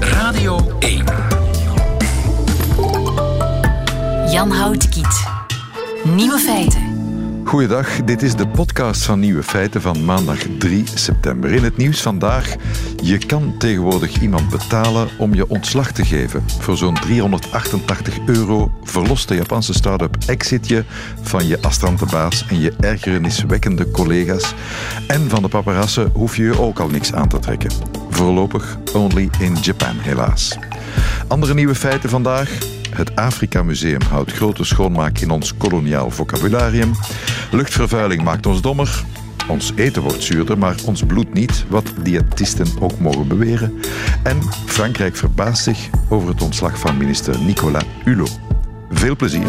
Radio 1. Jan Houtkiet. Nieuwe feiten. Goeiedag, dit is de podcast van Nieuwe Feiten van maandag 3 september. In het nieuws vandaag, je kan tegenwoordig iemand betalen om je ontslag te geven. Voor zo'n 388 euro verlost de Japanse start-up Exit je van je astrantebaas en je ergerniswekkende collega's. En van de paparassen hoef je je ook al niks aan te trekken. Voorlopig only in Japan, helaas. Andere nieuwe feiten vandaag. Het Afrika Museum houdt grote schoonmaak in ons koloniaal vocabularium. Luchtvervuiling maakt ons dommer. Ons eten wordt zuurder, maar ons bloed niet, wat diëtisten ook mogen beweren. En Frankrijk verbaast zich over het ontslag van minister Nicolas Hulot. Veel plezier.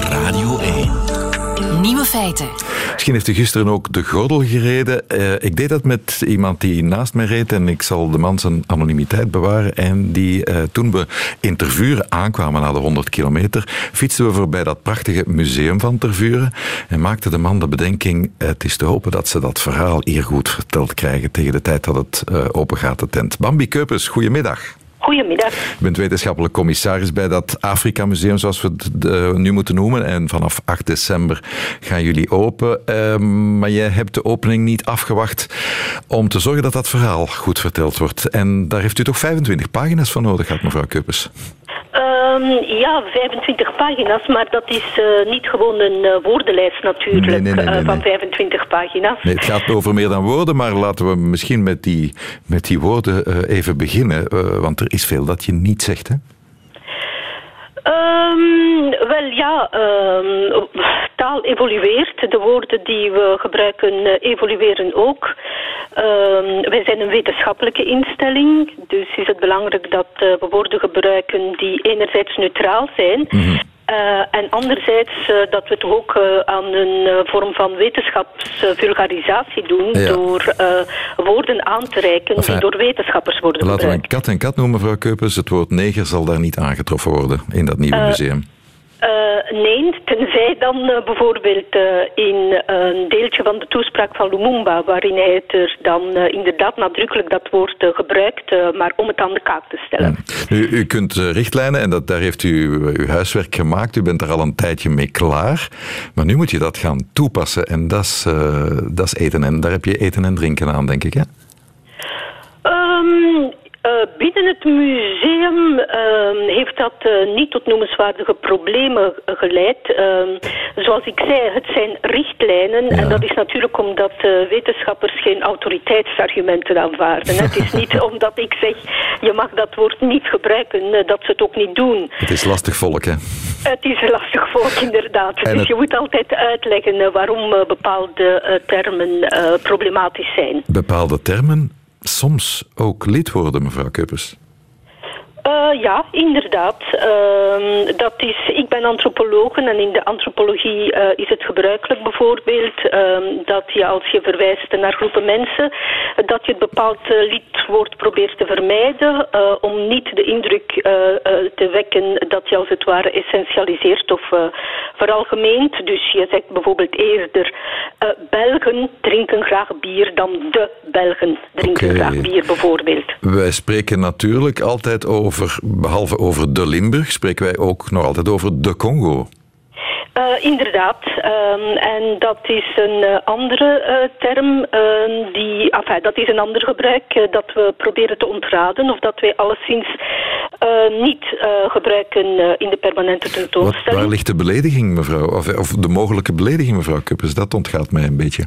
Radio 1. Nieuwe feiten. Misschien heeft u gisteren ook de gordel gereden. Eh, ik deed dat met iemand die naast mij reed en ik zal de man zijn anonimiteit bewaren. En die, eh, toen we in Tervuren aankwamen na de 100 kilometer, fietsten we voorbij dat prachtige museum van Tervuren en maakte de man de bedenking, het is te hopen dat ze dat verhaal hier goed verteld krijgen tegen de tijd dat het uh, open gaat, de tent. Bambi Keupes, goedemiddag. Goedemiddag. Je bent wetenschappelijk commissaris bij dat Afrika Museum, zoals we het nu moeten noemen. En vanaf 8 december gaan jullie open. Ehm, maar jij hebt de opening niet afgewacht om te zorgen dat dat verhaal goed verteld wordt. En daar heeft u toch 25 pagina's voor nodig gehad, mevrouw Kuppers? Um, ja, 25 pagina's, maar dat is uh, niet gewoon een uh, woordenlijst natuurlijk nee, nee, nee, uh, van 25 pagina's. Nee, het gaat over meer dan woorden, maar laten we misschien met die, met die woorden even beginnen. want er is veel dat je niet zegt, hè? Um, wel ja, um, taal evolueert. De woorden die we gebruiken evolueren ook. Um, wij zijn een wetenschappelijke instelling, dus is het belangrijk dat uh, we woorden gebruiken die enerzijds neutraal zijn. Mm -hmm. Uh, en anderzijds uh, dat we het ook uh, aan een vorm van wetenschapsvulgarisatie doen ja. door woorden aan te reiken enfin, die door wetenschappers worden laten gebruikt. Laten we een kat en kat noemen, mevrouw Keupers. Het woord neger zal daar niet aangetroffen worden in dat nieuwe museum. Uh, nee, tenzij dan uh, bijvoorbeeld uh, in een deeltje van de toespraak van Lumumba, waarin hij het er dan inderdaad nadrukkelijk dat woord gebruikt, maar om het aan de kaak te stellen. Ja. Nu, u kunt richtlijnen, en dat, daar heeft u uw huiswerk gemaakt, u bent er al een tijdje mee klaar, maar nu moet je dat gaan toepassen en dat is eten en daar heb je eten en drinken aan, denk ik, hè? Um, uh, binnen het museum uh, heeft dat uh, niet tot noemenswaardige problemen geleid. zoals ik zei, het zijn richtlijnen. Ja. En dat is natuurlijk omdat wetenschappers geen autoriteitsargumenten aanvaarden. het is niet omdat ik zeg, je mag dat woord niet gebruiken, dat ze het ook niet doen. Het is lastig volk, hè? Het is lastig volk, inderdaad. En dus het... je moet altijd uitleggen waarom bepaalde termen problematisch zijn. Bepaalde termen? Soms ook lid worden, mevrouw Kuppers? Uh, ja, inderdaad. Uh, dat is, ik ben antropoloog en in de antropologie uh, is het gebruikelijk bijvoorbeeld dat je als je verwijst naar groepen mensen, dat je het bepaald lidwoord probeert te vermijden om niet de indruk te wekken dat je als het ware essentialiseert of veralgemeent. Dus je zegt bijvoorbeeld eerder Belgen drinken graag bier dan de Belgen drinken graag bier bijvoorbeeld. Wij spreken natuurlijk altijd over, behalve over de Limburg, spreken wij ook nog altijd over de Congo. Uh, inderdaad. Um, en dat is een uh, andere uh, term. die, enfin, dat is een ander gebruik dat we proberen te ontraden. Of dat wij alleszins niet gebruiken in de permanente tentoonstelling. Wat, waar ligt de belediging, mevrouw? Of, of de mogelijke belediging, mevrouw Kuppers? Dat ontgaat mij een beetje.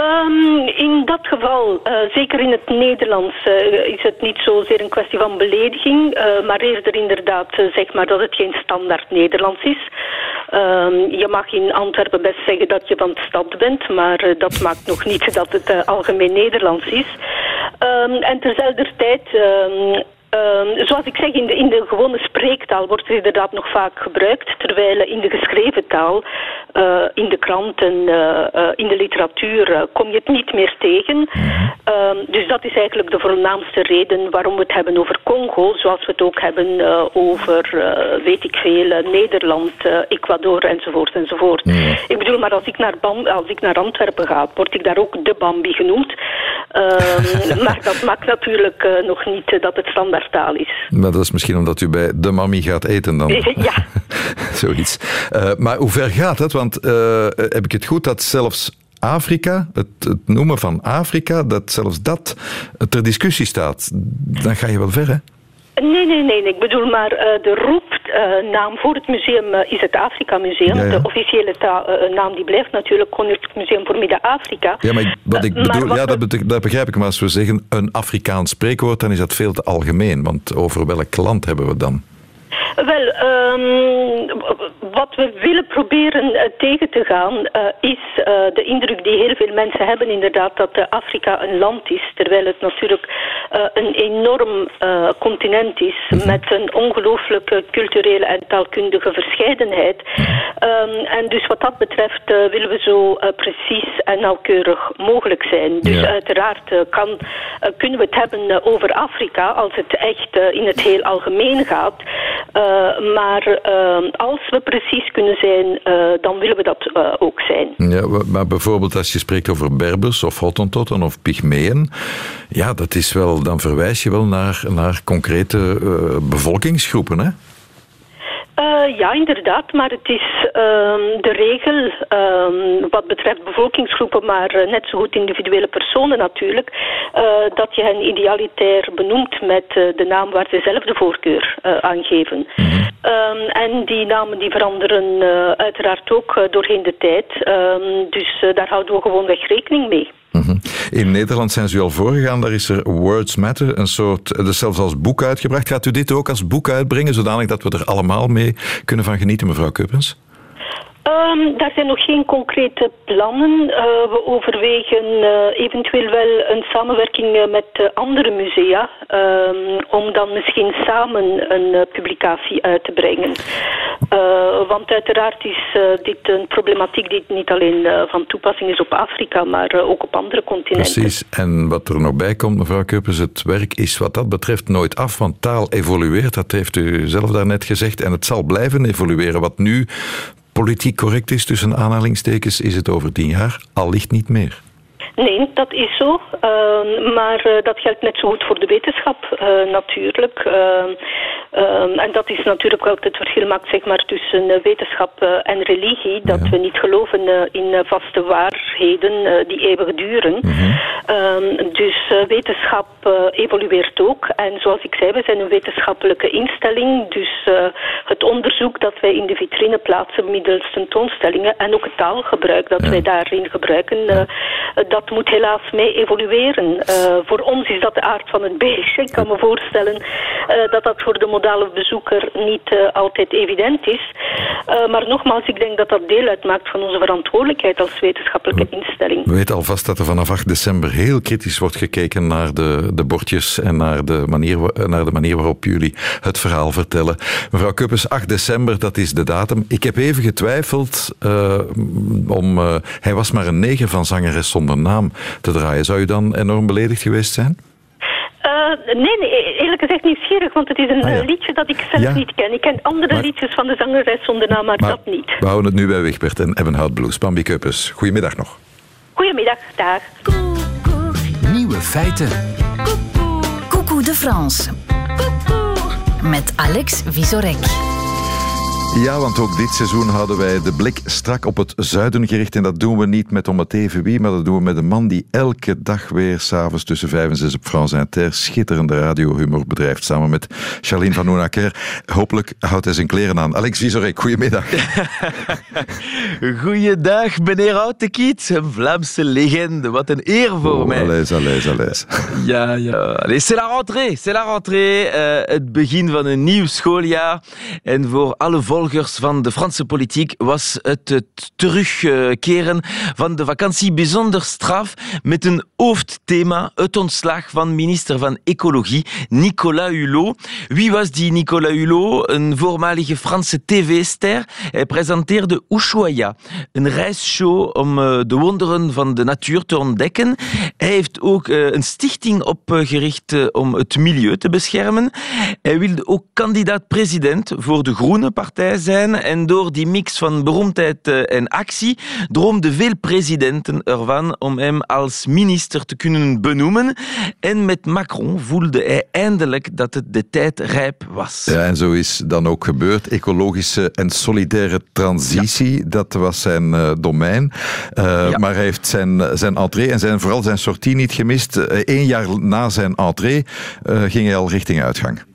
Um, in dat geval, uh, zeker in het Nederlands, uh, is het niet zozeer een kwestie van belediging, uh, maar eerder inderdaad zeg maar dat het geen standaard Nederlands is. Um, je mag in Antwerpen best zeggen dat je van de stad bent, maar dat maakt nog niet dat het algemeen Nederlands is. Um, en terzelfde tijd Um, zoals ik zeg, in de, in de gewone spreektaal wordt het inderdaad nog vaak gebruikt, terwijl in de geschreven taal, in de kranten, in de literatuur, kom je het niet meer tegen. Ehm, dus dat is eigenlijk de voornaamste reden waarom we het hebben over Congo, zoals we het ook hebben over, weet ik veel, Nederland, Ecuador enzovoort enzovoort. Ik bedoel, maar als ik, naar Bam, als ik naar Antwerpen ga, word ik daar ook de Bambi genoemd. Ehm, maar dat maakt natuurlijk nog niet dat het standaardtaal is. Maar dat is misschien omdat u bij de mami gaat eten dan. Ja. Zoiets. Uh, maar hoe ver gaat het? Want heb ik het goed dat zelfs Afrika, het, het, noemen van Afrika, dat zelfs dat ter discussie staat? Dan ga je wel ver, hè? Nee, nee, nee. Ik bedoel maar uh, de roepnaam uh, voor het museum uh, is het Afrika Museum. Ja, ja. De officiële naam die blijft natuurlijk Koninklijk Museum voor Midden-Afrika. Ja, maar wat ik bedoel, ja, dat, dat, begrijp ik. Maar als we zeggen een Afrikaans spreekwoord, dan is dat veel te algemeen. Want over welk land hebben we dan? Wel, um, wat we willen proberen uh, tegen te gaan uh, is uh, de indruk die heel veel mensen hebben inderdaad dat Afrika een land is, terwijl het natuurlijk een enorm continent is -hmm. met een ongelooflijke culturele en taalkundige verscheidenheid. Um, en dus wat dat betreft willen we zo precies en nauwkeurig mogelijk zijn. Dus ja. uiteraard kan, kunnen we het hebben over Afrika als het echt in het heel algemeen gaat. Uh, maar uh, als we precies kunnen zijn, uh, dan willen we dat ook zijn. Ja, maar bijvoorbeeld als je spreekt over Berbers of Hottentotten of Pygmeeën, ja, dat is wel, dan verwijs je wel naar, naar concrete bevolkingsgroepen, hè? Uh, ja, inderdaad, maar het is uh, de regel uh, wat betreft bevolkingsgroepen, maar uh, net zo goed individuele personen natuurlijk, uh, dat je hen idealitair benoemt met de naam waar ze zelf de voorkeur aan geven. Mm en die namen die veranderen uiteraard ook doorheen de tijd, ehm, dus daar houden we gewoon weg rekening mee. Mhm. In Nederland zijn ze al voorgegaan. Daar is er Words Matter, een soort, dus zelfs als boek uitgebracht. Gaat u dit ook als boek uitbrengen, zodanig dat we er allemaal mee kunnen van genieten, mevrouw Kuppens? Um, daar zijn nog geen concrete plannen. Uh, we overwegen uh, eventueel wel een samenwerking uh, met andere musea um, om dan misschien samen een publicatie uit te brengen. want uiteraard is dit een problematiek die niet alleen van toepassing is op Afrika, maar ook op andere continenten. Precies. En wat er nog bij komt, mevrouw Kuppers, het werk is wat dat betreft nooit af, want taal evolueert. Dat heeft u zelf daarnet gezegd. En het zal blijven evolueren. Wat nu politiek correct is, tussen aanhalingstekens, is het over tien jaar allicht niet meer. Nee, dat is zo. Uh, maar uh, dat geldt net zo goed voor de wetenschap uh, natuurlijk. Ehm, ehm, en dat is natuurlijk ook het verschil maakt zeg maar, tussen eh, wetenschap en religie. Dat ja. we niet geloven in vaste waarheden die eeuwig duren. -hmm. dus wetenschap evolueert ook. En zoals ik zei, we zijn een wetenschappelijke instelling. Dus het onderzoek dat wij in de vitrine plaatsen middels tentoonstellingen en ook het taalgebruik dat ja. wij daarin gebruiken, dat moet helaas mee evolueren. Uh, voor ons is dat de aard van het beestje. Ik kan me voorstellen uh, dat dat voor de modale bezoeker niet uh, altijd evident is. maar nogmaals, ik denk dat dat deel uitmaakt van onze verantwoordelijkheid als wetenschappelijke instelling. We weten alvast dat er vanaf 8 december heel kritisch wordt gekeken naar de, de bordjes en naar de, manier, naar de manier waarop jullie het verhaal vertellen. Mevrouw Kuppes, 8 december, dat is de datum. Ik heb even getwijfeld om... hij was maar een neger van zangeres zonder naam te draaien. Zou je dan enorm beledigd geweest zijn? Uh, nee, nee, eerlijk gezegd nieuwsgierig, want het is een ah, ja. liedje dat ik zelf ja. niet ken. Ik ken andere maar, liedjes van de zangeres zonder naam, maar, maar, dat niet. We houden het nu bij Wigbert en Ebenhout Blues. Bambi Kuppers, goedemiddag nog. Goedemiddag, dag. Nieuwe feiten. Coucou de France. Met Alex Visorek. Ja, want ook dit seizoen houden wij de blik strak op het zuiden gericht. En dat doen we niet met om het even wie, maar dat doen we met een man die elke dag weer s'avonds tussen vijf en zes op France Inter schitterende radiohumor bedrijft. Samen met Charlene van Oenaker. Hopelijk houdt hij zijn kleren aan. Alex Visorek, goedemiddag. Goeiedag, meneer Outekiet. Een Vlaamse legende. Wat een eer voor oh, mij. Allez, allez, allez. Ja, ja. Allez, c'est la rentrée. C'est la rentrée. Uh, het begin van een nieuw schooljaar. En voor alle volk volgers van de Franse politiek was het, terugkeren van de vakantie bijzonder straf met een hoofdthema, het ontslag van minister van Ecologie, Nicolas Hulot. Wie was die Nicolas Hulot? Een voormalige Franse tv-ster. Hij presenteerde Ushuaia, een reisshow om eh, de wonderen van de natuur te ontdekken. Hij heeft ook eh, een stichting opgericht eh, om het milieu te beschermen. Hij wilde ook kandidaat-president voor de Groene Partij zijn en door die mix van beroemdheid en actie droomden veel presidenten ervan om hem als minister te kunnen benoemen. En met Macron voelde hij eindelijk dat het de tijd rijp was. Ja, en zo is dan ook gebeurd. Ecologische en solidaire transitie, dat was zijn uh, domein. Uh, Maar hij heeft zijn, zijn entree en zijn, vooral zijn sortie niet gemist. Eén jaar na zijn entree ging hij al richting uitgang.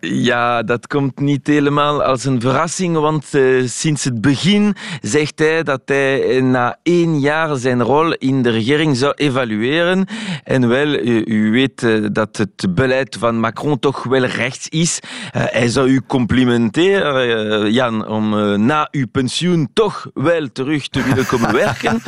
Ja, dat komt niet helemaal als een verrassing, want uh, sinds het begin zegt hij dat hij na één jaar zijn rol in de regering zou evalueren. En wel, u, u weet uh, dat het beleid van Macron toch wel rechts is. Uh, hij zou u complimenteren, Jan, om na uw pensioen toch wel terug te willen komen werken.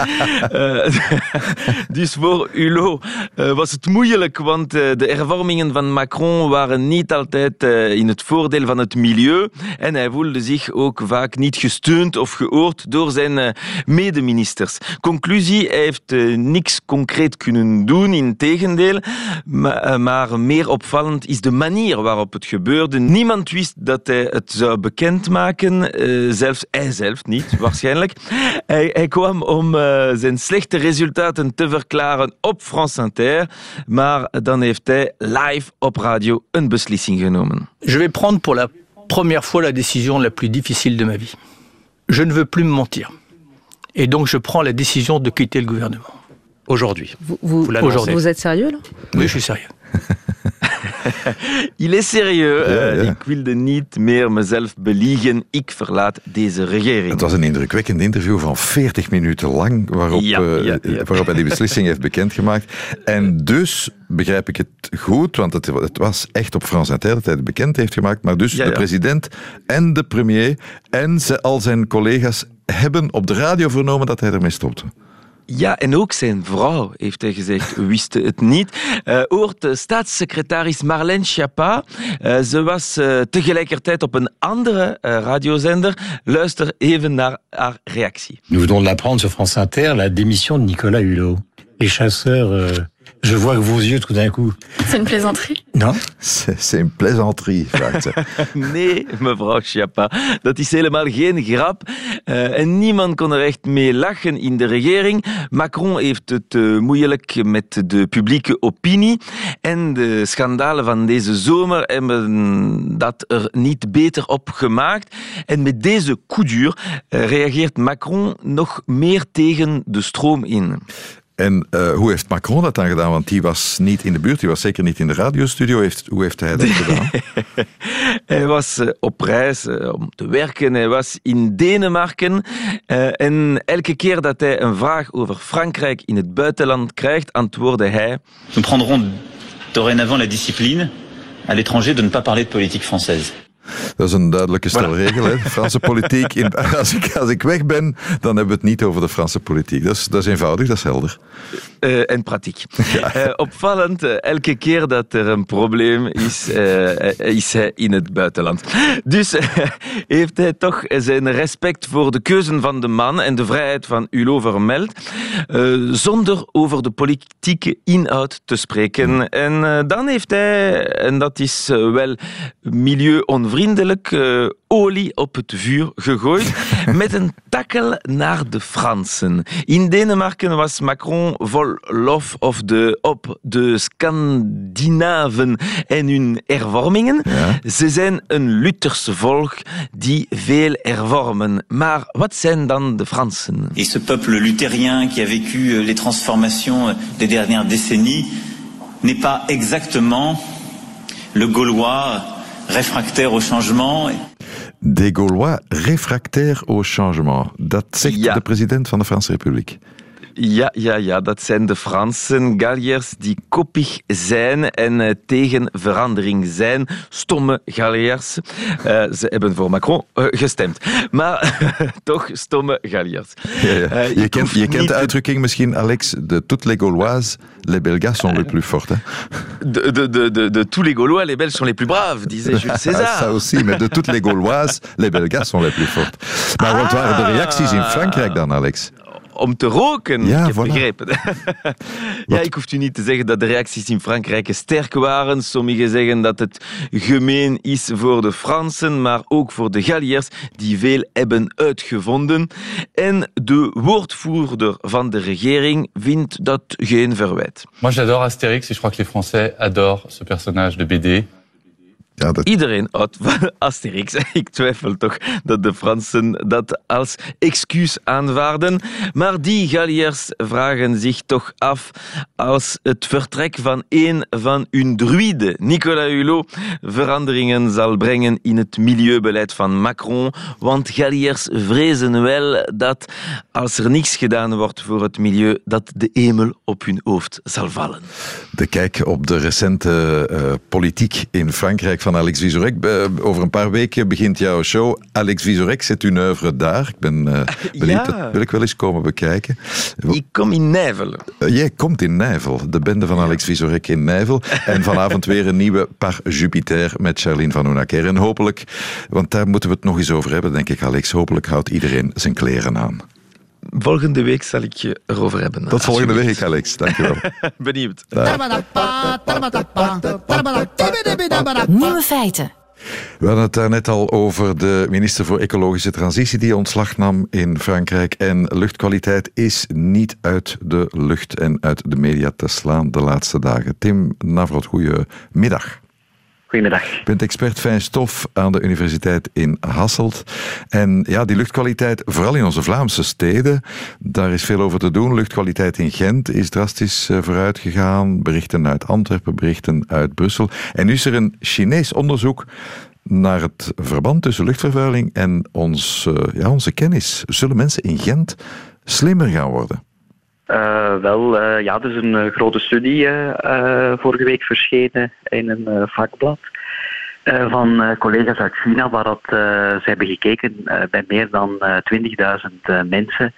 dus voor Hulot was het moeilijk, want de hervormingen van Macron waren niet altijd eh, in het voordeel van het milieu. En hij voelde zich ook vaak niet gesteund of gehoord door zijn eh, medeministers. Conclusie, hij heeft eh, niks concreet kunnen doen, in tegendeel. Maar meer opvallend is de manier waarop het gebeurde. Niemand wist dat hij het zou bekendmaken, zelfs hij zelf niet, waarschijnlijk. Hij, hij kwam om zijn slechte resultaten te verklaren op France Inter, maar dan heeft hij live op radio een beslissing genomen. Je vais prendre pour la première fois la décision la plus difficile de ma vie. Je ne veux plus me mentir. Et donc je prends la décision de quitter le gouvernement. Aujourd'hui. Vous, vous, vous êtes sérieux là? Oui, je suis sérieux. Il is serieus. Ja, ja. Ik wilde niet meer mezelf beliegen. Ik verlaat deze regering. Het was een indrukwekkend interview van 40 minuten lang, waarop, ja, uh, waarop hij die beslissing heeft bekendgemaakt. En dus begrijp ik het goed, want het, het was echt op France Inter dat hij het bekend heeft gemaakt. Maar dus de president en de premier en ze, al zijn collega's hebben op de radio vernomen dat hij ermee stopte. Ja, en ook zijn vrouw, heeft hij gezegd, wist het niet. Uh, hoort staatssecretaris Marlène Schiappa. Uh, ze was uh, tegelijkertijd op een andere radiozender. Luister even naar haar reactie. Nous venons de l'apprendre sur France Inter, la démission de Nicolas Hulot. Les chasseurs euh, Je vois que vos yeux tout d'un coup. C'est une plaisanterie? Non? C'est een plaisanterie, nee, mevrouw Schiappa, dat is helemaal geen grap. Uh, en niemand kon er echt mee lachen in de regering. Macron heeft het uh, moeilijk met de publieke opinie. En de schandalen van deze zomer hebben dat er niet beter op gemaakt. En met deze coup dur uh, reageert Macron nog meer tegen de stroom in. En uh, hoe heeft Macron dat dan gedaan? Want die was niet in de buurt, die was zeker niet in de radiostudio. Heeft, hoe heeft hij dat gedaan? hij was uh, op reis uh, om te werken. Hij was in Denemarken. en elke keer dat hij een vraag over Frankrijk in het buitenland krijgt, antwoordde hij... Nous prendrons dorénavant la discipline à l'étranger de ne pas parler de politique française. Dat is een duidelijke stelregel. Hè? Franse politiek. In, als, ik, als ik weg ben, dan hebben we het niet over de Franse politiek. Dat is, dat is eenvoudig, dat is helder. Uh, en praktiek. Ja. Uh, opvallend, uh, elke keer dat er een probleem is, is hij in het buitenland. Dus heeft hij toch zijn respect voor de keuzen van de man en de vrijheid van Hulot vermeld, zonder over de politieke inhoud te spreken. En dan heeft hij, en dat is wel milieu-onvriendelijk, olie op het vuur gegooid met een takkel naar de Fransen. In Denemarken was Macron vol lof of de, op de Scandinaven en hun hervormingen. Ja. Ze zijn een Lutherse volk die veel hervormen. Maar wat zijn dan de Fransen? Et ce peuple luthérien qui a vécu les transformations des dernières décennies n'est pas exactement le Gaulois réfractaire au changement. Des Gaulois réfractaires au changement. Dat zegt ja. de president van de Franse Republiek. Ja, ja, ja, dat zijn de Fransen, Galliërs die koppig zijn en uh, tegen verandering zijn. Stomme Galliërs. Uh, ze hebben voor Macron uh, gestemd. Maar toch stomme Galliërs. Ja, ja. je kent, je kent de uitdrukking misschien, Alex, de toutes les Gauloises, les Belgas sont les plus fortes. De, de, de, de, de tous les Gaulois, les Belges sont les plus braves, disait Jules César. Ça aussi, mais de toutes les Gauloises, les Belgas sont les plus fortes. Maar ah. wat waren de reacties in Frankrijk dan, Alex? Om te roken. Ja, ik heb voilà. begrepen. ja, ik hoef u niet te zeggen dat de reacties in Frankrijk sterk waren. Sommigen zeggen dat het gemeen is voor de Fransen, maar ook voor de Galliërs, die veel hebben uitgevonden. En de woordvoerder van de regering vindt dat geen verwijt. Moi, j'adore Astérix et je crois que les Français adorent ce personnage de BD. Ja, dat... Iedereen houdt van Asterix. Ik twijfel toch dat de Fransen dat als excuus aanvaarden. Maar die Galliërs vragen zich toch af als het vertrek van een van hun druiden, Nicolas Hulot, veranderingen zal brengen in het milieubeleid van Macron. Want Galliërs vrezen wel dat als er niks gedaan wordt voor het milieu, dat de hemel op hun hoofd zal vallen. De kijk op de recente uh, politiek in Frankrijk van van Alex Vizorek. Over een paar weken begint jouw show. Alex Vizorek zet uw oeuvre daar. Ik ben uh, benieuwd. Ja. Dat wil ik wel eens komen bekijken. Ik kom in Nijvel. Uh, jij komt in Nijvel. De bende van Alex Vizorek in Nijvel. En vanavond weer een nieuwe Par Jupiter met Charlene van Oenaker. En hopelijk, want daar moeten we het nog eens over hebben, denk ik, Alex. Hopelijk houdt iedereen zijn kleren aan. Volgende week zal ik je erover hebben. Tot volgende week, Alex. Dankjewel. Benieuwd. Nieuwe feiten. We hadden het daar net al over de minister voor Ecologische Transitie die ontslag nam in Frankrijk. En luchtkwaliteit is niet uit de lucht en uit de media te slaan de laatste dagen. Tim Navrot, goedemiddag. Goedemiddag. Je bent expert fijn stof aan de Universiteit in Hasselt. En ja, die luchtkwaliteit, vooral in onze Vlaamse steden, daar is veel over te doen. Luchtkwaliteit in Gent is drastisch eh, vooruit gegaan. Berichten uit Antwerpen, berichten uit Brussel. En nu is er een Chinees onderzoek naar het verband tussen luchtvervuiling en ons, eh, ja, onze kennis. Zullen mensen in Gent slimmer gaan worden? Uh, wel, uh, ja, er is een uh, grote studie vorige week verschenen in een vakblad. van collega's uit China, waar dat, ze hebben gekeken bij meer dan 20.000 mensen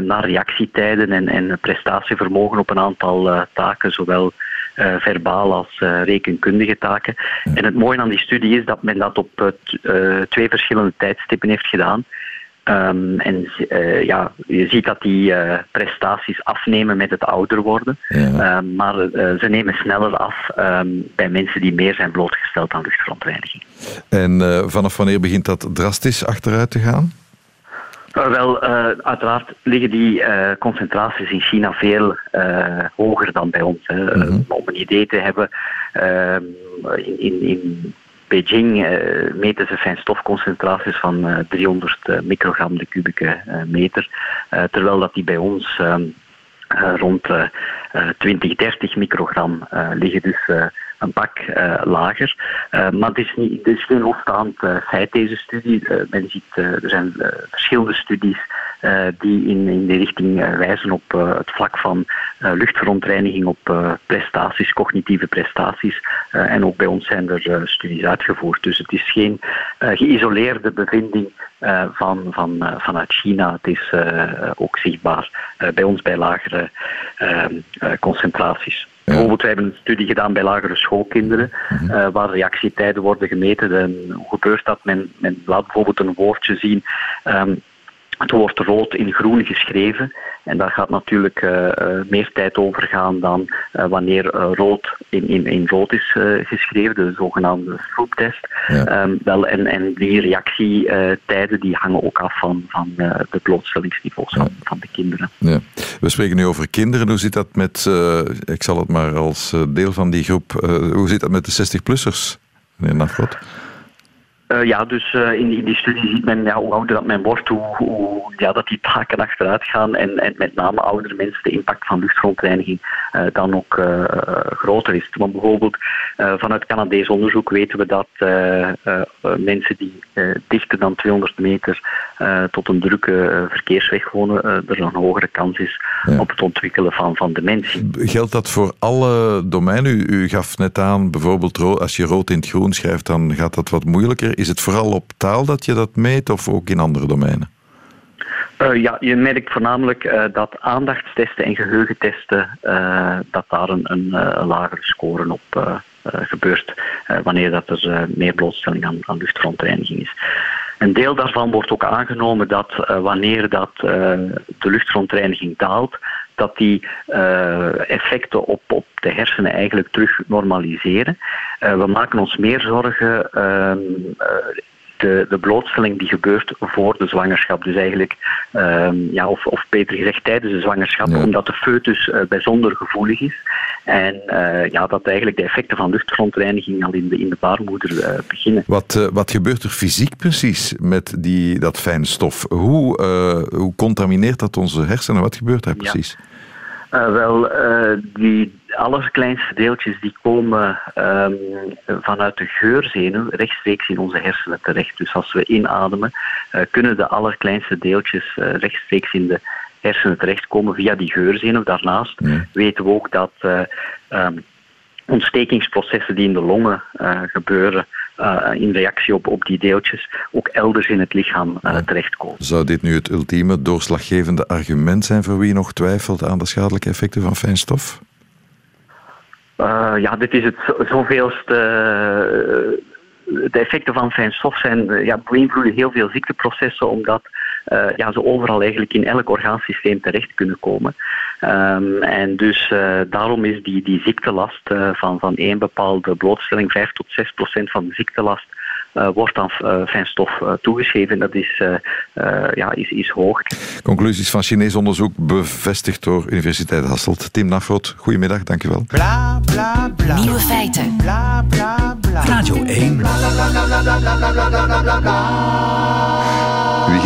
naar reactietijden en, en prestatievermogen op een aantal taken, zowel verbaal als rekenkundige taken. En het mooie aan die studie is dat men dat op twee verschillende tijdstippen heeft gedaan. Um, en uh, ja, je ziet dat die uh, prestaties afnemen met het ouder worden. Ja. Uh, maar ze nemen sneller af um, bij mensen die meer zijn blootgesteld aan luchtverontreiniging. En vanaf wanneer begint dat drastisch achteruit te gaan? wel, uiteraard liggen die concentraties in China veel hoger dan bij ons. -hmm. om een idee te hebben, ehm, in, in, in Beijing uh, meten ze fijnstofconcentraties van uh, 300 microgram de kubieke meter, terwijl dat die bij ons rond 20, 30 microgram liggen. Dus een pak lager. maar het is, niet, het is geen losstaand feit, deze studie. men ziet, er zijn verschillende studies die in, in die richting wijzen op het vlak van luchtverontreiniging, op prestaties, cognitieve prestaties. en ook bij ons zijn er studies uitgevoerd. Dus het is geen geïsoleerde bevinding van, van, vanuit China. Het is ook zichtbaar bij ons bij lagere concentraties. Bijvoorbeeld, wij hebben een studie gedaan bij lagere schoolkinderen, uh, waar reactietijden worden gemeten. En hoe gebeurt dat? Men, men laat bijvoorbeeld een woordje zien. Um, het wordt rood in groen geschreven. En daar gaat natuurlijk uh, uh, meer tijd over gaan dan uh, wanneer rood in, in, in rood is geschreven, de zogenaamde strooptest. Ja. Um, wel, en, en die reactietijden die hangen ook af van, van de blootstellingsniveaus ja. van, van, de kinderen. Ja. We spreken nu over kinderen. Hoe zit dat met, ik zal het maar als deel van die groep, hoe zit dat met de 60-plussers, meneer Nafrot? Uh, ja, dus uh, in, in, die studie ziet men ja, hoe ouder dat men wordt, hoe, hoe ja, dat die taken achteruit gaan. En, en met name oudere mensen de impact van luchtverontreiniging uh, dan ook groter is. Want bijvoorbeeld vanuit Canadees onderzoek weten we dat mensen die dichter dan 200 meter tot een drukke verkeersweg wonen, er een hogere kans is op het ontwikkelen van, van dementie. Geldt dat voor alle domeinen? U, u gaf net aan, bijvoorbeeld als je rood in het groen schrijft, dan gaat dat wat moeilijker. Is het vooral op taal dat je dat meet of ook in andere domeinen? Uh, ja, je merkt voornamelijk uh, dat aandachtstesten en geheugentesten, uh, dat daar een, een lagere score op gebeurt wanneer dat er meer blootstelling aan, aan luchtverontreiniging is. Een deel daarvan wordt ook aangenomen dat wanneer dat, de luchtverontreiniging daalt, dat die effecten op, op de hersenen eigenlijk terug normaliseren. we maken ons meer zorgen ehm, de, de blootstelling die gebeurt voor de zwangerschap. Dus eigenlijk, um, ja, of, of beter gezegd tijdens de zwangerschap, omdat de foetus uh, bijzonder gevoelig is. En uh, ja, dat eigenlijk de effecten van luchtverontreiniging al in de, in de baarmoeder uh, beginnen. Wat, wat gebeurt er fysiek precies met die, dat fijnstof? Hoe, hoe contamineert dat onze hersenen? Wat gebeurt daar precies? Ja. Uh, wel, uh, die allerkleinste deeltjes die komen um, vanuit de geurzenuw rechtstreeks in onze hersenen terecht. Dus als we inademen, uh, kunnen de allerkleinste deeltjes rechtstreeks in de hersenen terechtkomen via die geurzenuw. Daarnaast weten we ook dat um, ontstekingsprocessen die in de longen gebeuren in reactie op, op die deeltjes ook elders in het lichaam uh, terechtkomen. Zou dit nu het ultieme doorslaggevende argument zijn voor wie nog twijfelt aan de schadelijke effecten van fijnstof? Ja, dit is het zoveelste de effecten van fijnstof zijn, eh, ja, beïnvloeden heel veel ziekteprocessen, omdat ja, ze overal eigenlijk in elk orgaansysteem terecht kunnen komen. Um, en dus daarom is die, die ziektelast van, van één bepaalde blootstelling, 5 tot 6 procent van de ziektelast, wordt aan fijnstof toegeschreven. Dat is, ja, is, is hoog. Conclusies van Chinees onderzoek bevestigd door Universiteit Hasselt. Tim Nafroot, goedemiddag, dankjewel. Bla, bla, bla. Nieuwe feiten. Bla, bla, bla. Radio 1. Wie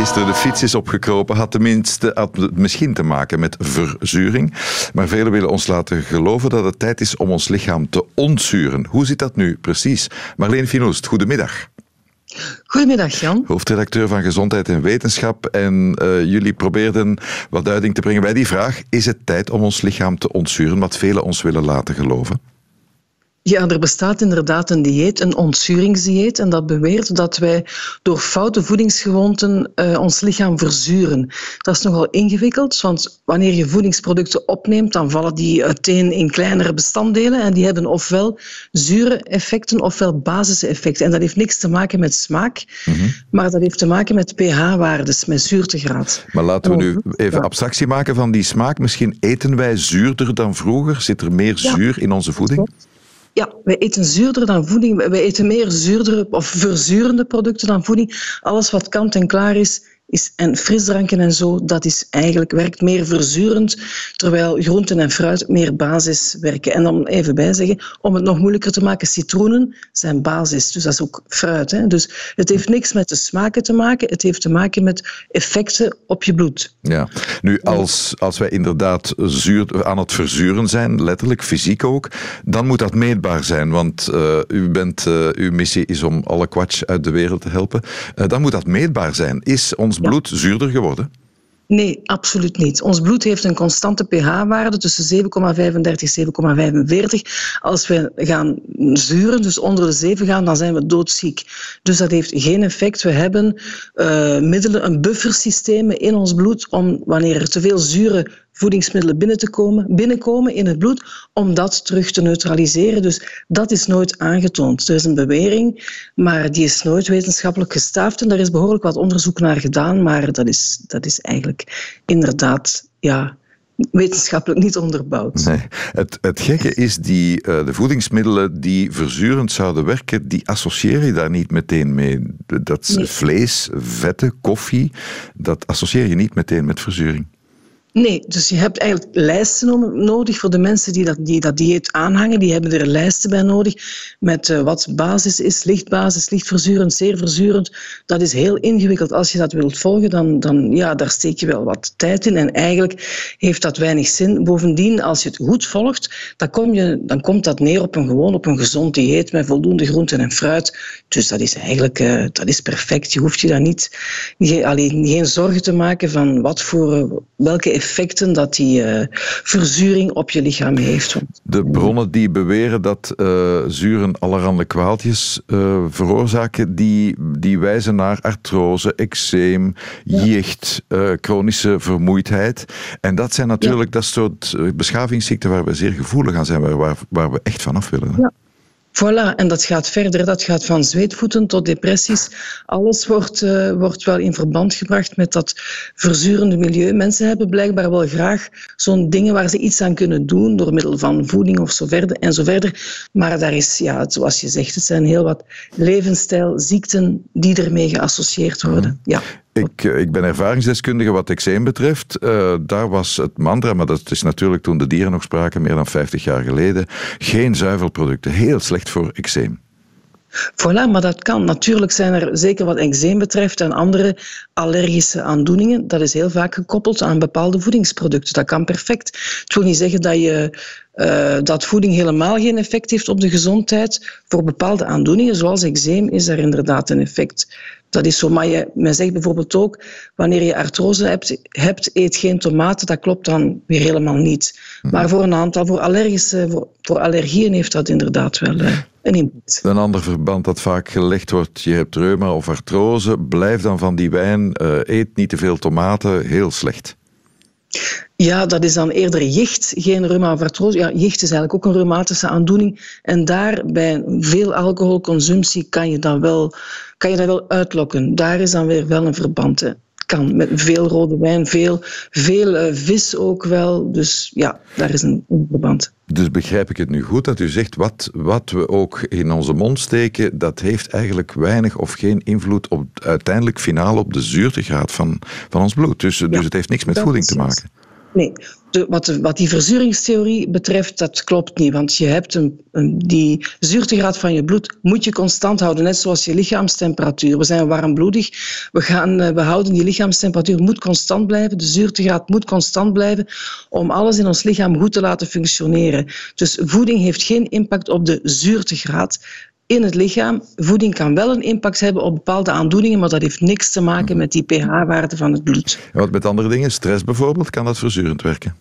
gisteren de fiets is opgekropen, had tenminste had misschien te maken met verzuring. Maar velen willen ons laten geloven dat het tijd is om ons lichaam te ontzuren. Hoe zit dat nu precies? Marleen Finoest, goedemiddag. Goedemiddag, Jan. Hoofdredacteur van Gezondheid en Wetenschap. En uh, jullie probeerden wat duiding te brengen bij die vraag: is het tijd om ons lichaam te ontzuren, wat velen ons willen laten geloven? Ja, er bestaat inderdaad een dieet, een ontzuringsdieet. En dat beweert dat wij door foute voedingsgewoonten uh, ons lichaam verzuren. Dat is nogal ingewikkeld, want wanneer je voedingsproducten opneemt, dan vallen die uiteen in kleinere bestanddelen. En die hebben ofwel zure effecten ofwel basiseffecten. En dat heeft niks te maken met smaak, mm -hmm. maar dat heeft te maken met pH-waardes, met zuurtegraad. Maar laten we nu even abstractie maken van die smaak. Misschien eten wij zuurder dan vroeger? Zit er meer zuur in onze voeding? Ja, wij eten zuurder dan voeding. Wij eten meer zuurdere of verzurende producten dan voeding. Alles wat kant en klaar is, is, en frisdranken en zo, dat is eigenlijk, werkt meer verzurend, terwijl groenten en fruit meer basis werken. En dan even bijzeggen, om het nog moeilijker te maken, citroenen zijn basis, dus dat is ook fruit. Hè? Dus het heeft niks met de smaken te maken, het heeft te maken met effecten op je bloed. Ja, nu als, als wij inderdaad zuur, aan het verzuren zijn, letterlijk, fysiek ook, dan moet dat meetbaar zijn, want uh, u bent, uh, uw missie is om alle kwats uit de wereld te helpen. Uh, dan moet dat meetbaar zijn. Is ons bloed zuurder geworden? Nee, absoluut niet. Ons bloed heeft een constante pH-waarde tussen 7,35 en 7,45. Als we gaan zuren, dus onder de 7 gaan, dan zijn we doodziek. Dus dat heeft geen effect. We hebben uh, middelen, een buffersysteem in ons bloed om wanneer er te veel zure voedingsmiddelen binnen te komen, binnenkomen in het bloed, om dat terug te neutraliseren. Dus dat is nooit aangetoond. Er is een bewering, maar die is nooit wetenschappelijk gestaafd en daar is behoorlijk wat onderzoek naar gedaan, maar dat is, dat is eigenlijk inderdaad ja, wetenschappelijk niet onderbouwd. Nee. Het, het gekke is, die, uh, de voedingsmiddelen die verzurend zouden werken, die associeer je daar niet meteen mee. Dat nee. vlees, vetten, koffie, dat associeer je niet meteen met verzuring. Nee, dus je hebt eigenlijk lijsten nodig voor de mensen die dat, die dat dieet aanhangen. Die hebben er lijsten bij nodig met uh, wat basis is, lichtbasis, lichtverzurend, zeer verzurend. Dat is heel ingewikkeld. Als je dat wilt volgen, dan, dan ja, daar steek je wel wat tijd in. En eigenlijk heeft dat weinig zin. Bovendien, als je het goed volgt, dan, kom je, dan komt dat neer op een gewoon op een gezond dieet met voldoende groenten en fruit. Dus dat is eigenlijk uh, dat is perfect. Je hoeft je daar niet, alleen, geen zorgen te maken van wat voor, welke effecten dat die uh, verzuring op je lichaam heeft. De bronnen die beweren dat uh, zuren allerhande kwaaltjes uh, veroorzaken, die, die wijzen naar artrose, eczeem, ja. jicht, chronische vermoeidheid. En dat zijn natuurlijk ja. dat soort beschavingsziekten waar we zeer gevoelig aan zijn, waar, waar, waar we echt vanaf willen. Ja. Voilà, en dat gaat verder. Dat gaat van zweetvoeten tot depressies. Alles wordt, uh, wordt wel in verband gebracht met dat verzurende milieu. Mensen hebben blijkbaar wel graag zo'n dingen waar ze iets aan kunnen doen door middel van voeding of zo verder en zo verder. Maar daar is, ja, zoals je zegt, het zijn heel wat levensstijlziekten die ermee geassocieerd worden. Ja. Ik, ik, ben ervaringsdeskundige wat eczeem betreft. Uh, daar was het mantra, maar dat is natuurlijk toen de dieren nog spraken, meer dan 50 jaar geleden. Geen zuivelproducten, heel slecht voor eczeem. Voilà, maar dat kan. Natuurlijk zijn er, zeker wat eczeem betreft en andere allergische aandoeningen, dat is heel vaak gekoppeld aan bepaalde voedingsproducten. Dat kan perfect. Het wil niet zeggen dat, je, uh, dat voeding helemaal geen effect heeft op de gezondheid. Voor bepaalde aandoeningen, zoals eczeem, is er inderdaad een effect. Dat is zo, maar je, men zegt bijvoorbeeld ook, wanneer je artrose hebt, hebt, eet geen tomaten. Dat klopt dan weer helemaal niet. Maar voor een aantal, voor, allergische, voor, voor allergieën heeft dat inderdaad wel uh, een impact. Een ander verband dat vaak gelegd wordt, je hebt reuma of artrose, blijf dan van die wijn, uh, eet niet te veel tomaten, heel slecht. Ja, dat is dan eerder jicht, geen artrose. Ja, jicht is eigenlijk ook een reumatische aandoening. En daar, bij veel alcoholconsumptie, kan je dat wel, kan je dat wel uitlokken. Daar is dan weer wel een verband. Hè. Kan met veel rode wijn, veel, veel uh, vis ook wel. Dus ja, daar is een, verband. Dus begrijp ik het nu goed dat u zegt, wat, wat we ook in onze mond steken, dat heeft eigenlijk weinig of geen invloed op uiteindelijk finaal op de zuurtegraad van, van ons bloed. Dus, ja, dus het heeft niks met voeding te maken. Nee, wat, wat die verzuringstheorie betreft, dat klopt niet. Want je hebt een, die zuurtegraad van je bloed moet je constant houden, net zoals je lichaamstemperatuur. We zijn warmbloedig, we, gaan, we houden die lichaamstemperatuur moet constant blijven, de zuurtegraad moet constant blijven om alles in ons lichaam goed te laten functioneren. Dus voeding heeft geen impact op de zuurtegraad in het lichaam. Voeding kan wel een impact hebben op bepaalde aandoeningen, maar dat heeft niks te maken met die pH-waarde van het bloed. En wat met andere dingen? Stress bijvoorbeeld, kan dat verzurend werken?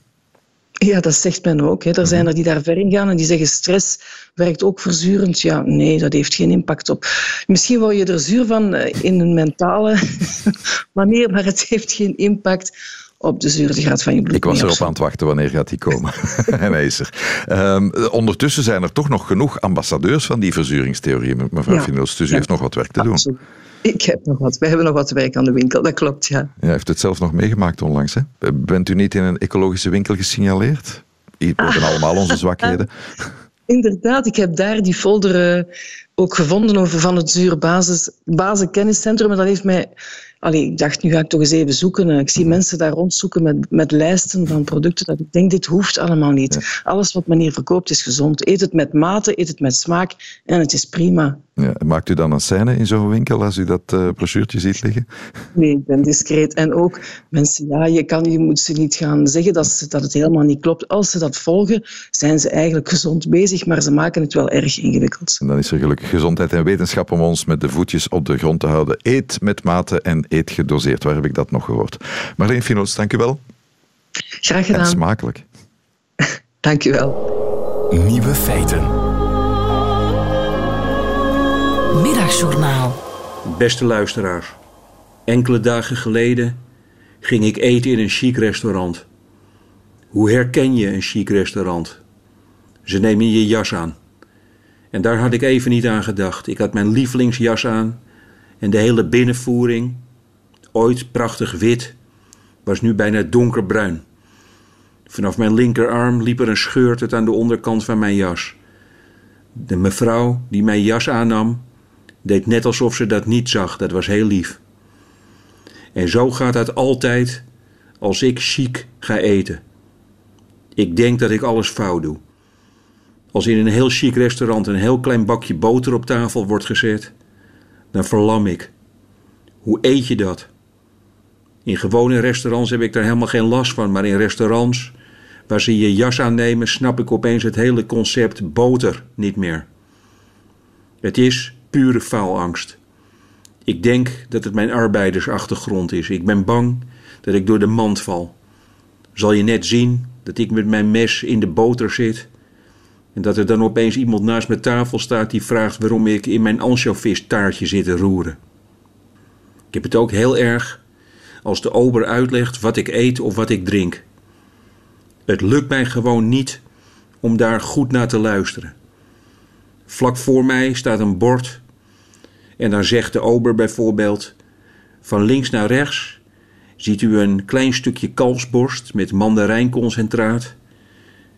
Ja, dat zegt men ook. Hè. Er zijn er die daar ver in gaan en die zeggen stress werkt ook verzurend. Ja, nee, dat heeft geen impact op. Misschien word je er zuur van in een mentale manier, maar het heeft geen impact op de zuurtegraad van je bloed. Ik was erop aan het wachten wanneer gaat die komen. en hij is er. Um, ondertussen zijn er toch nog genoeg ambassadeurs van die verzuringstheorie, mevrouw ja. Finels. Dus u ja. heeft nog wat werk te doen. Absoluut. Ik heb nog wat. We hebben nog wat werk aan de winkel, dat klopt, ja. Ja, heeft het zelf nog meegemaakt onlangs, hè? Bent u niet in een ecologische winkel gesignaleerd? We hebben ah. allemaal onze zwakheden. Inderdaad, ik heb daar die folder uh, ook gevonden over van het Zuur Basis. En dat heeft mij Allee, ik dacht, nu ga ik toch eens even zoeken. Ik zie mensen daar rondzoeken met, met lijsten van producten. Dat ik denk, dit hoeft allemaal niet. Alles wat men hier verkoopt is gezond. Eet het met mate, eet het met smaak en het is prima. Ja, maakt u dan een scène in zo'n winkel als u dat uh, brochuurtje ziet liggen? Nee, ik ben discreet. En ook mensen, ja, je, kan, je moet ze niet gaan zeggen dat, ze, dat het helemaal niet klopt. Als ze dat volgen, zijn ze eigenlijk gezond bezig, maar ze maken het wel erg ingewikkeld. En dan is er gelukkig gezondheid en wetenschap om ons met de voetjes op de grond te houden. Eet met mate en eet gedoseerd. Waar heb ik dat nog gehoord? Marleen Finos, dank u wel. Graag gedaan. En smakelijk. dank u wel. Nieuwe feiten. Middagjournaal. Beste luisteraars. Enkele dagen geleden ging ik eten in een chic restaurant. Hoe herken je een chic restaurant? Ze nemen je jas aan. En daar had ik even niet aan gedacht. Ik had mijn lievelingsjas aan en de hele binnenvoering, ooit prachtig wit, was nu bijna donkerbruin. Vanaf mijn linkerarm liep er een scheur tot aan de onderkant van mijn jas. De mevrouw die mijn jas aannam, deed net alsof ze dat niet zag. Dat was heel lief. En zo gaat dat altijd als ik chic ga eten. Ik denk dat ik alles fout doe. Als in een heel chic restaurant een heel klein bakje boter op tafel wordt gezet, dan verlam ik. Hoe eet je dat? In gewone restaurants heb ik daar helemaal geen last van, maar in restaurants waar ze je jas aannemen, snap ik opeens het hele concept boter niet meer. Het is pure faalangst. Ik denk dat het mijn arbeidersachtergrond is. Ik ben bang dat ik door de mand val. Zal je net zien dat ik met mijn mes in de boter zit en dat er dan opeens iemand naast mijn tafel staat die vraagt waarom ik in mijn ansjovis taartje zit te roeren. Ik heb het ook heel erg als de ober uitlegt wat ik eet of wat ik drink. Het lukt mij gewoon niet om daar goed naar te luisteren. Vlak voor mij staat een bord en dan zegt de ober bijvoorbeeld: Van links naar rechts ziet u een klein stukje kalfsborst met mandarijnconcentraat,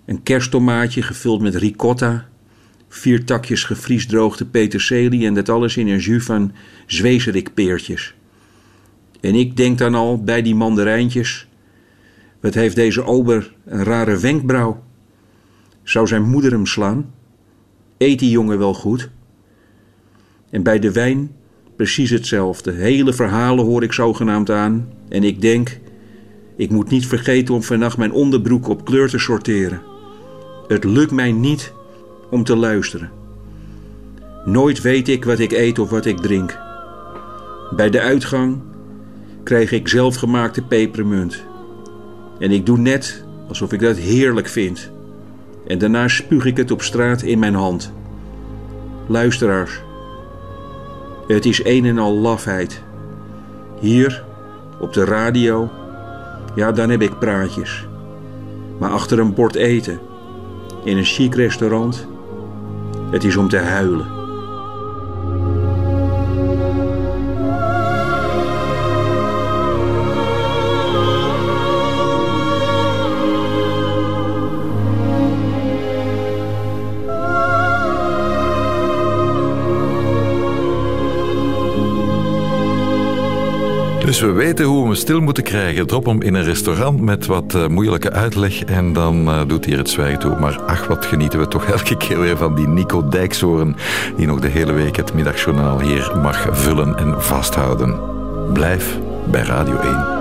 een kersttomaatje gevuld met ricotta, vier takjes gevriesdroogde peterselie en dat alles in een jus van zwezerikpeertjes. En ik denk dan al bij die mandarijntjes: wat heeft deze ober een rare wenkbrauw? Zou zijn moeder hem slaan? Eet die jongen wel goed? En bij de wijn precies hetzelfde. Hele verhalen hoor ik zogenaamd aan. En ik denk, ik moet niet vergeten om vannacht mijn onderbroek op kleur te sorteren. Het lukt mij niet om te luisteren. Nooit weet ik wat ik eet of wat ik drink. Bij de uitgang krijg ik zelfgemaakte pepermunt. En ik doe net alsof ik dat heerlijk vind. En daarna spuug ik het op straat in mijn hand. Luisteraars, het is een en al lafheid. Hier, op de radio, ja, dan heb ik praatjes. Maar achter een bord eten, in een chic restaurant, het is om te huilen. Dus we weten hoe we hem stil moeten krijgen. Drop hem in een restaurant met wat uh, moeilijke uitleg en dan uh, doet hij het zwijgen toe. Maar ach, wat genieten we toch elke keer weer van die Nico Dijkshoorn, die nog de hele week het middagjournaal hier mag vullen en vasthouden. Blijf bij Radio 1.